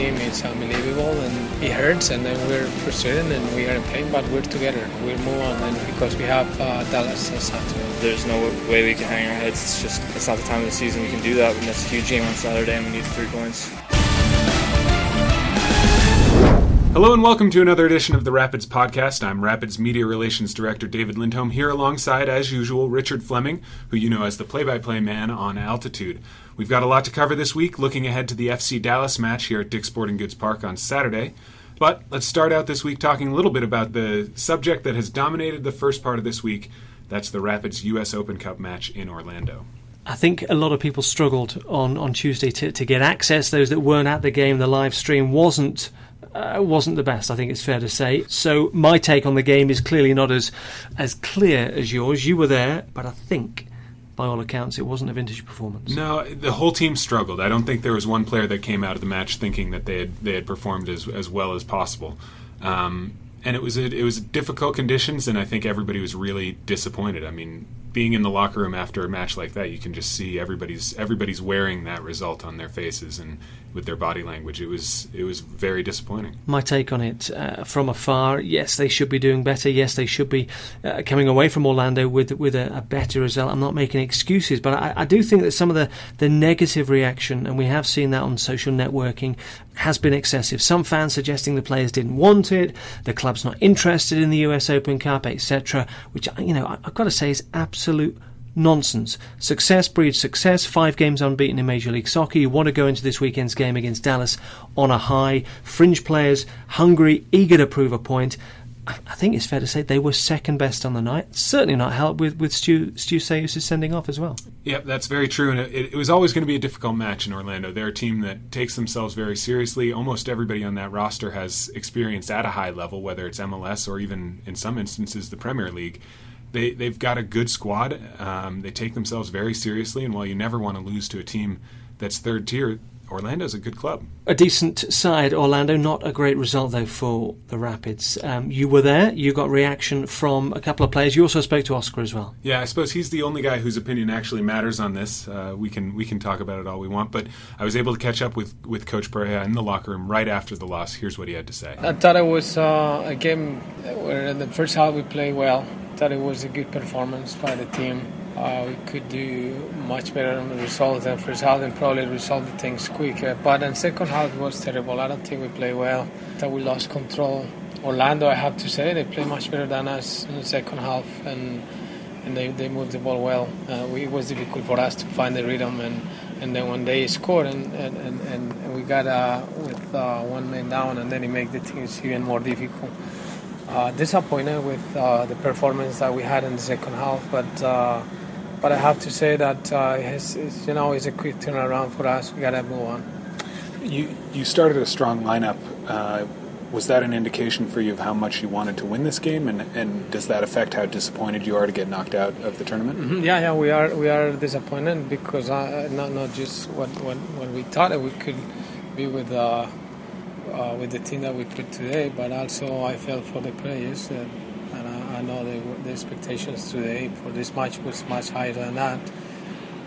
team is unbelievable and it hurts and then we're frustrated and we are in pain but we're together. We'll move on and because we have uh, Dallas on Saturday there's no way we can hang our heads. It's just it's not the time of the season. We can do that and that's a huge game on Saturday and we need three points Hello and welcome to another edition of the Rapids podcast. I'm Rapids Media Relations Director David Lindholm here alongside, as usual, Richard Fleming, who you know as the play by play man on altitude. We've got a lot to cover this week, looking ahead to the FC Dallas match here at Dick's Sporting Goods Park on Saturday. But let's start out this week talking a little bit about the subject that has dominated the first part of this week. That's the Rapids US Open Cup match in Orlando. I think a lot of people struggled on, on Tuesday to, to get access. Those that weren't at the game, the live stream wasn't uh, wasn't the best. I think it's fair to say. So my take on the game is clearly not as as clear as yours. You were there, but I think. By all accounts, it wasn't a vintage performance. No, the whole team struggled. I don't think there was one player that came out of the match thinking that they had they had performed as as well as possible. Um, and it was a, it was difficult conditions, and I think everybody was really disappointed. I mean, being in the locker room after a match like that, you can just see everybody's everybody's wearing that result on their faces and with their body language. It was it was very disappointing. My take on it uh, from afar: yes, they should be doing better. Yes, they should be uh, coming away from Orlando with with a, a, better result. I'm not making excuses, but I, I do think that some of the the negative reaction, and we have seen that on social networking, has been excessive. Some fans suggesting the players didn't want it, the club's not interested in the US Open Cup, etc. Which you know I've got to say is absolute nonsense. Success breeds success. Five games unbeaten in Major League Soccer. You want to go into this weekend's game against Dallas on a high. Fringe players hungry, eager to prove a point. I think it's fair to say they were second best on the night. Certainly not helped with, with Stu, Stu Ceus sending off as well. Yep, that's very true. And it, it, was always going to be a difficult match in Orlando. They're a team that takes themselves very seriously. Almost everybody on that roster has experience at a high level, whether it's MLS or even in some instances the Premier League. They, they've got a good squad. Um, they take themselves very seriously. And while you never want to lose to a team that's third tier, Orlando's a good club. A decent side, Orlando. Not a great result though for the Rapids. Um, you were there. You got reaction from a couple of players. You also spoke to Oscar as well. Yeah, I suppose he's the only guy whose opinion actually matters on this. Uh, we can we can talk about it all we want, but I was able to catch up with with Coach Pareja in the locker room right after the loss. Here's what he had to say. I thought it was uh, a game where in the first half we played well. I thought it was a good performance by the team. Uh, we could do much better on the results than first half and probably resolve the things quicker. But in second half it was terrible. I don't think we played well. That we lost control. Orlando, I have to say, they played much better than us in the second half and and they, they moved the ball well. Uh, we, it was difficult for us to find the rhythm and, and then when they scored and, and, and, and we got uh, with uh, one man down and then it made the things even more difficult. Uh, disappointed with uh, the performance that we had in the second half, but uh, but I have to say that uh, it's, it's, you know it's a quick turnaround for us. We gotta move on. You you started a strong lineup. Uh, was that an indication for you of how much you wanted to win this game, and, and does that affect how disappointed you are to get knocked out of the tournament? Mm-hmm. Yeah, yeah, we are we are disappointed because uh, not not just what, what, what we thought we could be with uh, uh, with the team that we put today, but also I felt for the players. I know the, the expectations today for this match was much higher than that.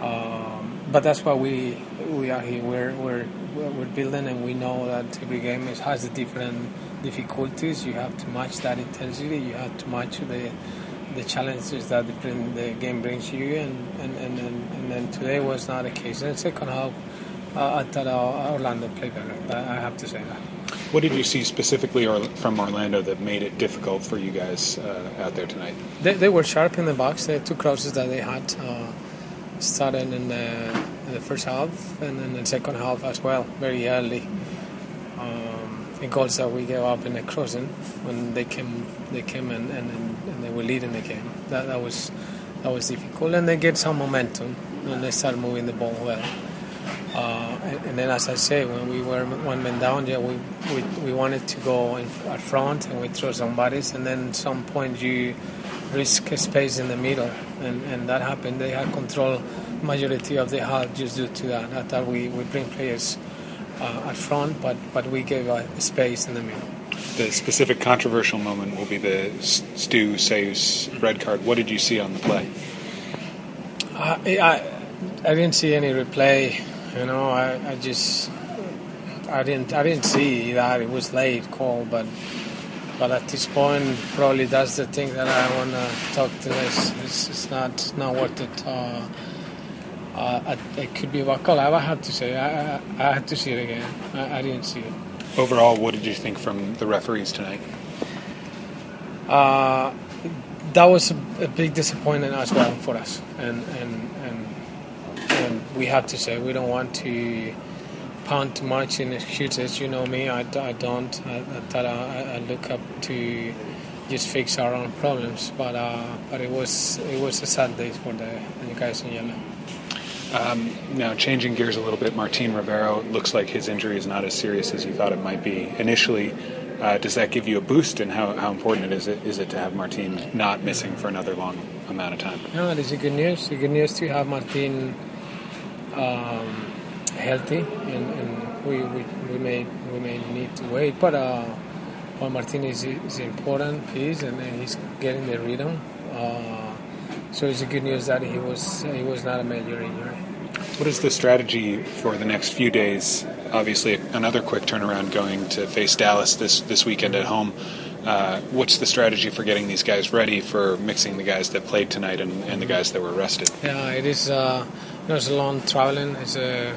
Um, but that's why we we are here. We're, we're we're building, and we know that every game has different difficulties. You have to match that intensity. You have to match the the challenges that the, the game brings you, and and, and, and, then today was not the case. The second half, uh, I thought Orlando played better. I have to say that. What did you see specifically or, from Orlando that made it difficult for you guys uh, out there tonight? They, they, were sharp in the box. The two crosses that they had uh, started in the, in the, first half and then the second half as well, very early. Um, the goals that we gave up in the crossing when they came, they came and, and, and they were leading the game. That, that was that was difficult, and they get some momentum and they start moving the ball well. Uh, and, and, then, as I say, when we were one man down, yeah, we, we, we wanted to go in at front and we throw some bodies, and then some point you risk a space in the middle, and, and that happened. They had control majority of the half just due to that. I thought we, we bring players uh, at front, but, but we gave a space in the middle. The specific controversial moment will be the Stu Ceus red card. What did you see on the play? Uh, I, I didn't see any replay. You know, I, I just I didn't I didn't see that it was late call, but but at this point, probably that's the thing that I want to talk to. This it's, it's not it's not worth it. Uh, uh, it could be a call. I have to say I, I, I had to see it again. I, I, didn't see it. Overall, what did you think from the referees tonight? Uh, that was a, a, big disappointment as well for us, and and, and and we have to say we don't want to pound too much in excuses. You know me, I, I don't. I, that I, I, look up to just fix our own problems. But uh, but it was it was a sad day for the, guys in yellow. Um, now, changing gears a little bit, Martin Rivero looks like his injury is not as serious as you thought it might be initially. Uh, does that give you a boost, and how, how important is it is it to have Martin not missing for another long amount of time? No, it is good news. It's good news to have Martin um, healthy, and, and, we, we, we may we may need to wait, but uh, Juan Martinez is is an important piece, and he's getting the rhythm. Uh, so it's a good news that he was he was not a major injury. What is the strategy for the next few days? Obviously, another quick turnaround going to face Dallas this this weekend at home. Uh, what's the strategy for getting these guys ready for mixing the guys that played tonight and, and the guys that were rested? Yeah, it is. Uh, it's a long traveling. It's a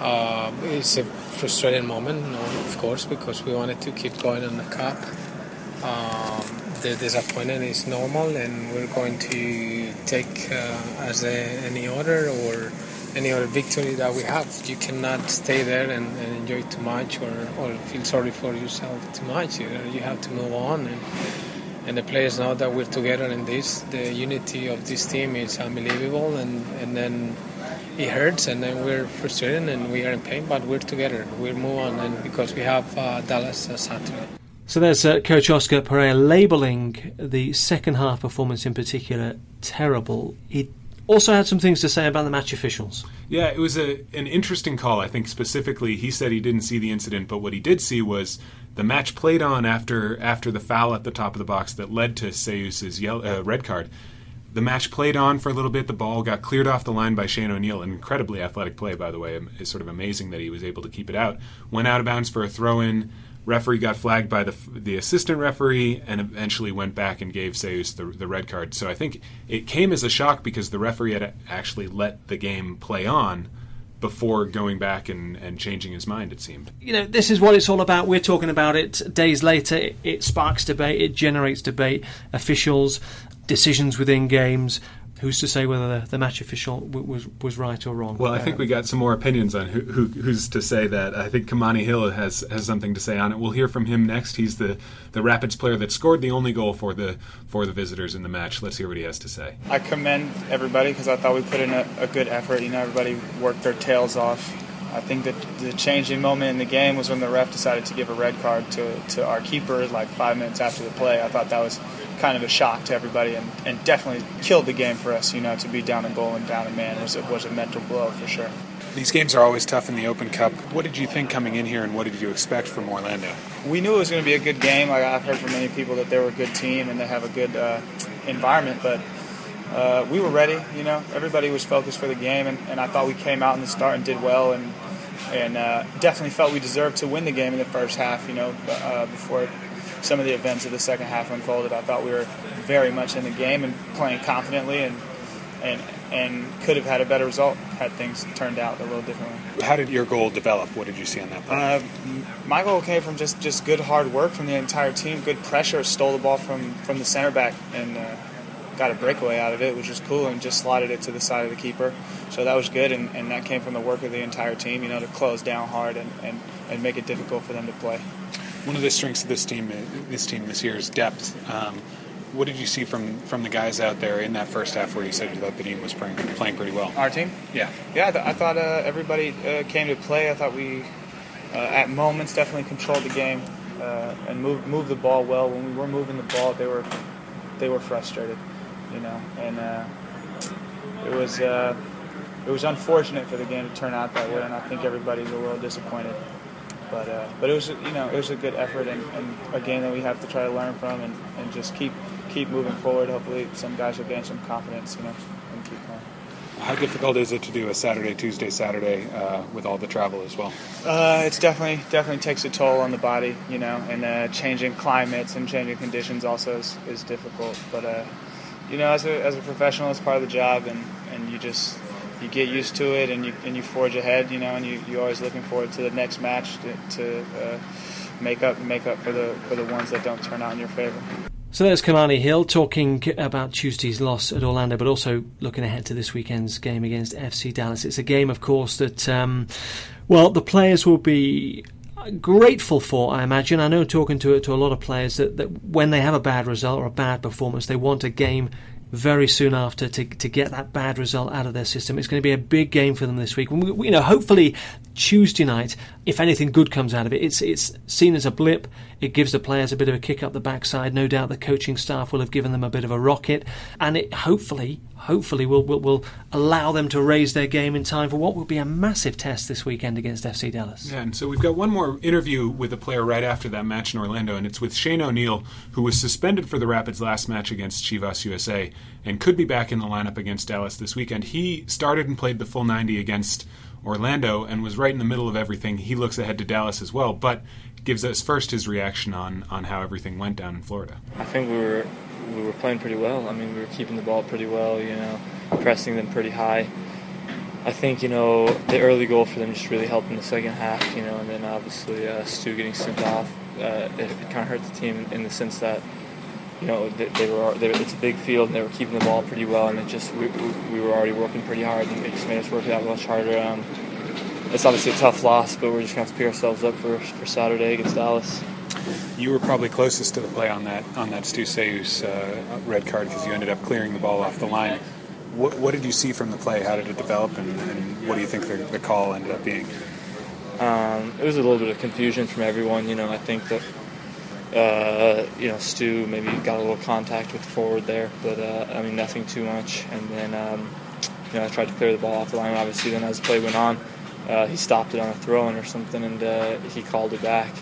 uh, it's a frustrating moment, you know, of course, because we wanted to keep going on the cup. Um, the disappointment is normal, and we're going to take uh, as a, any other or any other victory that we have. You cannot stay there and, and enjoy too much or, or feel sorry for yourself too much. You, know, you have to move on. And, and the players know that we're together in this. The unity of this team is unbelievable, and, and then it hurts, and then we're frustrated and we are in pain, but we're together. We'll move on, and because we have uh, Dallas uh, Saturday. So there's uh, Coach Oscar Pareja labelling the second half performance in particular terrible. He also had some things to say about the match officials. Yeah, it was a, an interesting call. I think specifically, he said he didn't see the incident, but what he did see was the match played on after after the foul at the top of the box that led to yellow, uh, red card. The match played on for a little bit. The ball got cleared off the line by Shane O'Neill. An incredibly athletic play, by the way. It's sort of amazing that he was able to keep it out. Went out of bounds for a throw in referee got flagged by the the assistant referee and eventually went back and gave Ceus the, the red card. So I think it came as a shock because the referee had actually let the game play on before going back and, and changing his mind, it seemed. You know, this is what it's all about. We're talking about it days later. It, it sparks debate, it generates debate. Officials, decisions within games, who's to say whether the, the match official w- was was right or wrong? Well, I think we got some more opinions on who, who, who's to say that. I think Kamani Hill has has something to say on it. We'll hear from him next. He's the, the Rapids player that scored the only goal for the for the visitors in the match. Let's hear what he has to say. I commend everybody because I thought we put in a, a good effort. You know, everybody worked their tails off. I think that the changing moment in the game was when the ref decided to give a red card to, to our keeper like five minutes after the play. I thought that was kind of a shock to everybody and, and definitely killed the game for us. You know, to be down a goal and down a man was a, was a mental blow for sure. These games are always tough in the Open Cup. What did you think coming in here, and what did you expect from Orlando? We knew it was going to be a good game. Like I've heard from many people that they were a good team and they have a good uh, environment, but. Uh, we were ready, you know. Everybody was focused for the game, and, and I thought we came out in the start and did well, and and uh, definitely felt we deserved to win the game in the first half. You know, uh, before some of the events of the second half unfolded. I thought we were very much in the game and playing confidently and and and could have had a better result had things turned out a little differently. How did your goal develop? What did you see on that play? Uh, my goal came from just, just good hard work from the entire team, good pressure, stole the ball from, from the center back and uh, got a breakaway out of it, which was cool, and just slotted it to the side of the keeper. So that was good, and, and that came from the work of the entire team, you know, to close down hard and, and, and make it difficult for them to play. One of the strengths of this team, this team this year, is depth. Um, what did you see from, from the guys out there in that first half where you said you thought the team was playing, playing pretty well? Our team? Yeah. Yeah, I, th- I thought uh, everybody uh, came to play. I thought we, uh, at moments, definitely controlled the game uh, and moved moved the ball well. When we were moving the ball, they were they were frustrated, you know, and uh, it was uh, it was unfortunate for the game to turn out that way, and I think everybody's a little disappointed. But uh, but it was you know it was a good effort and, and, a game that we have to try to learn from and, and just keep keep moving forward. Hopefully some guys will gain some confidence, you know, and keep going. How difficult is it to do a Saturday, Tuesday, Saturday uh, with all the travel as well? Uh, it's definitely definitely takes a toll on the body, you know, and uh, changing climates and changing conditions also is, is difficult. But uh, you know, as a, as a professional, it's part of the job, and, and you just you get used to it, and you and you forge ahead, you know, and you you're always looking forward to the next match to, to uh, make up make up for the for the ones that don't turn out in your favor. So there's Kamani Hill talking about Tuesday's loss at Orlando, but also looking ahead to this weekend's game against FC Dallas. It's a game, of course, that, um, well, the players will be grateful for, I imagine. I know talking to to a lot of players that, that when they have a bad result or a bad performance, they want a game very soon after to, to get that bad result out of their system. It's going to be a big game for them this week. We, you know, hopefully Tuesday night, if anything good comes out of it, it's it's seen as a blip. It gives the players a bit of a kick up the backside. No doubt the coaching staff will have given them a bit of a rocket, and it hopefully, hopefully will will, will allow them to raise their game in time for what will be a massive test this weekend against FC Dallas. Yeah, and so we've got one more interview with a player right after that match in Orlando, and it's with Shane O'Neill, who was suspended for the Rapids' last match against Chivas USA and could be back in the lineup against Dallas this weekend. He started and played the full 90 against Orlando and was right in the middle of everything. He looks ahead to Dallas as well, but gives us first his reaction on, on how everything went down in Florida. I think we were we were playing pretty well. I mean, we were keeping the ball pretty well, you know, pressing them pretty high. I think you know the early goal for them just really helped in the second half, you know, and then obviously uh, Stu getting sent off, uh, it, it kind of hurt the team in the sense that you know they, they were they, it's a big field and they were keeping the ball pretty well, and it just we, we were already working pretty hard, and it just made us work that much harder. Um, it's obviously a tough loss, but we're just going to have to pick ourselves up for, for Saturday against Dallas. You were probably closest to the play on that on that Stu Ceus uh, red card because you ended up clearing the ball off the line. What, what, did you see from the play? How did it develop, and, and what do you think the, the, call ended up being? Um, it was a little bit of confusion from everyone. You know, I think that uh, you know Stu maybe got a little contact with the forward there, but uh, I mean nothing too much. And then um, you know I tried to clear the ball off the line. Obviously, then as the play went on, uh, he stopped it on a throw-in or something, and uh, he called it back.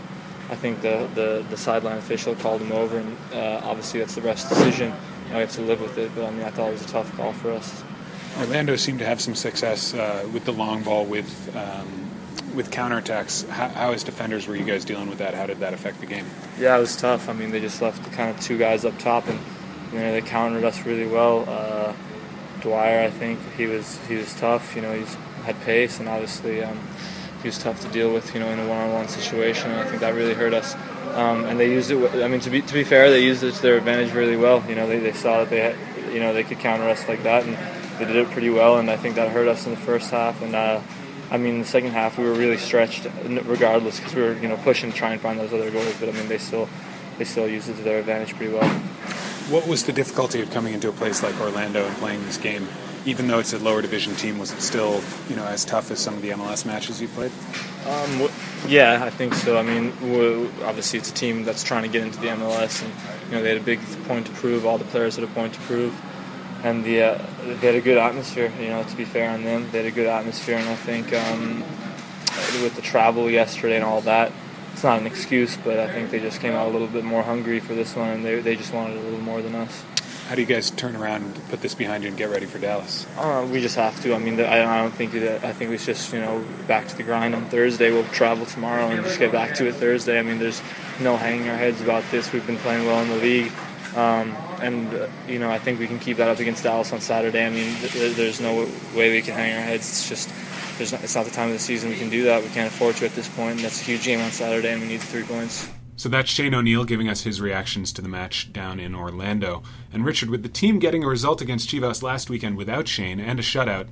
I think the, the, the sideline official called him over, and uh, obviously that's the ref's decision. You know, we have to live with it, but I mean, I thought it was a tough call for us. Orlando seemed to have some success uh, with the long ball, with um, with counterattacks. How, how, as defenders, were you guys dealing with that? How did that affect the game? Yeah, it was tough. I mean, they just left kind of two guys up top, and you know, they countered us really well. Uh, Dwyer, I think he was he was tough. You know, he's had pace, and obviously um, he was tough to deal with. You know, in a one-on-one situation, and I think that really hurt us. Um, and they used it. I mean, to be to be fair, they used it to their advantage really well. You know, they, they saw that they had, you know they could counter us like that, and they did it pretty well. And I think that hurt us in the first half. And uh, I mean, the second half we were really stretched, regardless, because we were you know pushing to try and find those other goals. But I mean, they still they still used it to their advantage pretty well. What was the difficulty of coming into a place like Orlando and playing this game? Even though it's a lower division team, was it still you know as tough as some of the MLS matches you played? Um, yeah, I think so. I mean, obviously it's a team that's trying to get into the MLS, and you know they had a big point to prove. All the players had a point to prove, and the uh, they had a good atmosphere. You know, to be fair on them, they had a good atmosphere, and I think um, with the travel yesterday and all that. It's not an excuse, but I think they just came out a little bit more hungry for this one, and they, they just wanted a little more than us. How do you guys turn around, and put this behind you, and get ready for Dallas? Uh, we just have to. I mean, I, don't think that. I think we just you know back to the grind on Thursday. We'll travel tomorrow and just get back to it Thursday. I mean, there's no hanging our heads about this. We've been playing well in the league. Um, and uh, you know, I think we can keep that up against Dallas on Saturday. I mean, th- there's no way we can hang our heads. It's just, not, it's not the time of the season we can do that. We can't afford to at this point. And that's a huge game on Saturday, and we need three points. So that's Shane O'Neill giving us his reactions to the match down in Orlando. And Richard, with the team getting a result against Chivas last weekend without Shane and a shutout,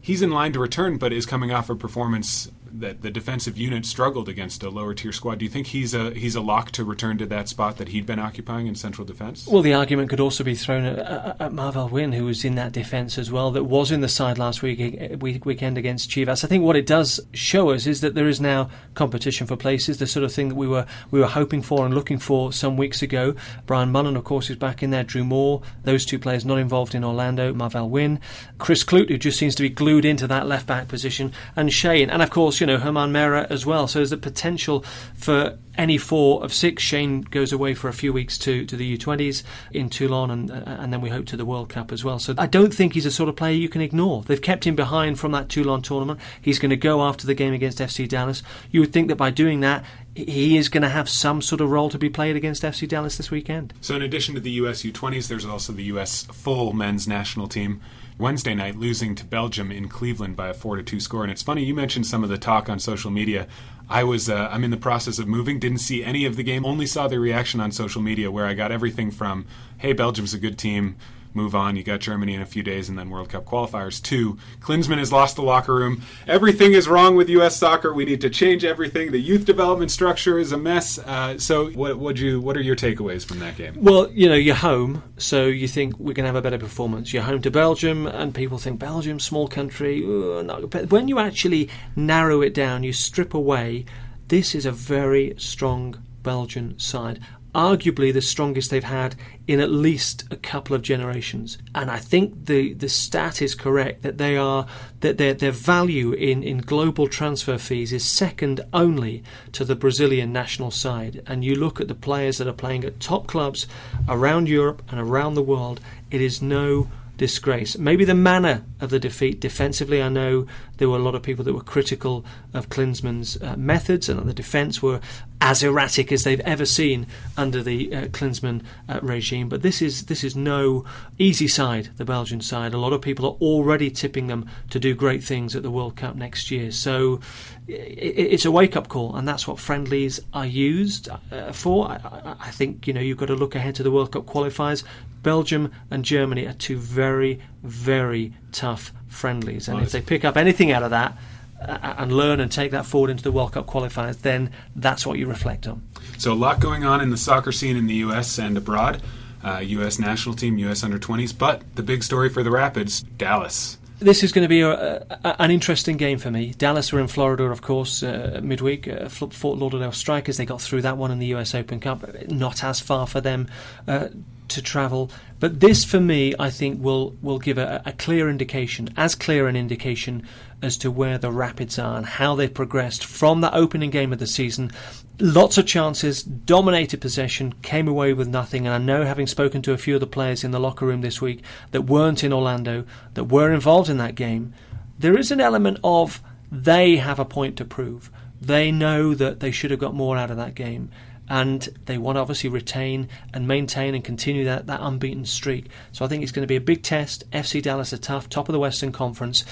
he's in line to return, but is coming off a performance that the defensive unit struggled against a lower tier squad. Do you think he's a he's a lock to return to that spot that he'd been occupying in central defence? Well, the argument could also be thrown at, at, Marvel Wynn, who was in that defence as well, that was in the side last week, week weekend against Chivas. I think what it does show us is that there is now competition for places, the sort of thing that we were we were hoping for and looking for some weeks ago. Brian Mullan, of course, is back in there. Drew Moor, those two players not involved in Orlando. Marvel Wynn, Chris Klute, who just seems to be glued into that left back position, and Shane, and of course, you know Germán Mera as well. So there's the potential for any four of six. Shane goes away for a few weeks to, to the U20s in Toulon, and uh, and then we hope to the World Cup as well. So I don't think he's a sort of player you can ignore. They've kept him behind from that Toulon tournament. He's going to go after the game against FC Dallas. You would think that by doing that, he is going to have some sort of role to be played against FC Dallas this weekend. So, in addition to the US U20s, there's also the US full men's national team. Wednesday night, losing to Belgium in Cleveland by a four to two score. And it's funny you mentioned some of the talk on social media. I was uh, I'm in the process of moving, didn't see any of the game, only saw the reaction on social media where I got everything from, "Hey, Belgium's a good team." Move on. You got Germany in a few days, and then World Cup qualifiers. Two, Klinsmann has lost the locker room. Everything is wrong with U.S. soccer. We need to change everything. The youth development structure is a mess. Uh, so, what would you? What are your takeaways from that game? Well, you know, you're home, so you think we're going to have a better performance. You're home to Belgium, and people think Belgium, small country. Ooh, But when you actually narrow it down, you strip away. This is a very strong Belgian side arguably the strongest they've had in at least a couple of generations. And I think the, the stat is correct that they are that their their value in, in global transfer fees is second only to the Brazilian national side. And you look at the players that are playing at top clubs around Europe and around the world, it is no disgrace. Maybe the manner of the defeat defensively. I know there were a lot of people that were critical of Klinsmann's uh, methods and the defence were as erratic as they've ever seen under the uh, Klinsmann uh, regime. But this is this is no easy side, the Belgian side. A lot of people are already tipping them to do great things at the World Cup next year. So it's a wake up call, and that's what friendlies are used uh, for. I, I think you know you've got to look ahead to the World Cup qualifiers. Belgium and Germany are two very, very tough friendlies. And if they pick up anything out of that and learn and take that forward into the World Cup qualifiers, then that's what you reflect on. So, a lot going on in the soccer scene in the U.S. and abroad. Uh, U.S. national team, U.S. under 20s. But the big story for the Rapids Dallas. This is going to be a, a, an interesting game for me. Dallas were in Florida, of course, uh, midweek. Uh, Fort Lauderdale Strikers, they got through that one in the US Open Cup. Not as far for them uh, to travel. But this, for me, I think will will give a, a, clear indication, as clear an indication as to where the Rapids are and how they've progressed from that opening game of the season. Lots of chances, dominated possession, came away with nothing. And I know, having spoken to a few of the players in the locker room this week that weren't in Orlando, that were involved in that game, there is an element of they have a point to prove. They know that they should have got more out of that game and they want to obviously retain and maintain and continue that, that unbeaten streak. So I think it's going to be a big test. FC Dallas are tough, top of the Western Conference.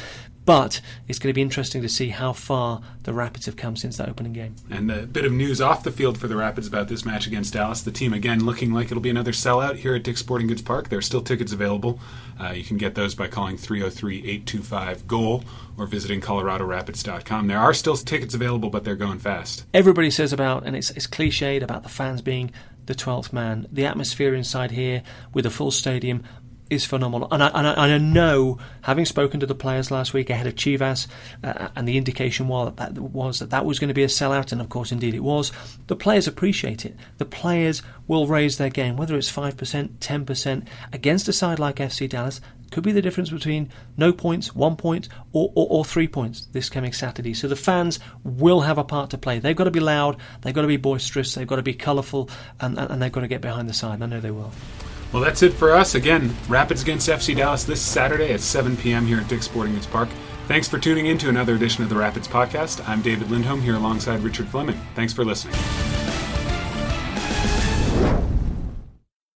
But it's going to be interesting to see how far the Rapids have come since that opening game. And a bit of news off the field for the Rapids about this match against Dallas. The team, again, looking like it'll be another sellout here at Dick's Sporting Goods Park. There are still tickets available. Uh, you can get those by calling 303 825 GOAL or visiting coloradorapids.com. There are still tickets available, but they're going fast. Everybody says about, and it's, it's cliched, about the fans being the 12th man. The atmosphere inside here with a full stadium is phenomenal. And I, and I, and I, know, having spoken to the players last week ahead of Chivas, uh, and the indication was that, that was that that was going to be a sellout, and of course, indeed it was. The players appreciate it. The players will raise their game, whether it's five percent, ten percent against a side like FC Dallas. Could be the difference between no points, one point, or, or, or three points this coming Saturday. So the fans will have a part to play. They've got to be loud, they've got to be boisterous, they've got to be colourful, and, and they've got to get behind the side. I know they will. Well, that's it for us. Again, Rapids against FC Dallas this Saturday at 7 p.m. here at Dick's Sporting Goods Park. Thanks for tuning in to another edition of the Rapids Podcast. I'm David Lindholm here alongside Richard Fleming. Thanks for listening.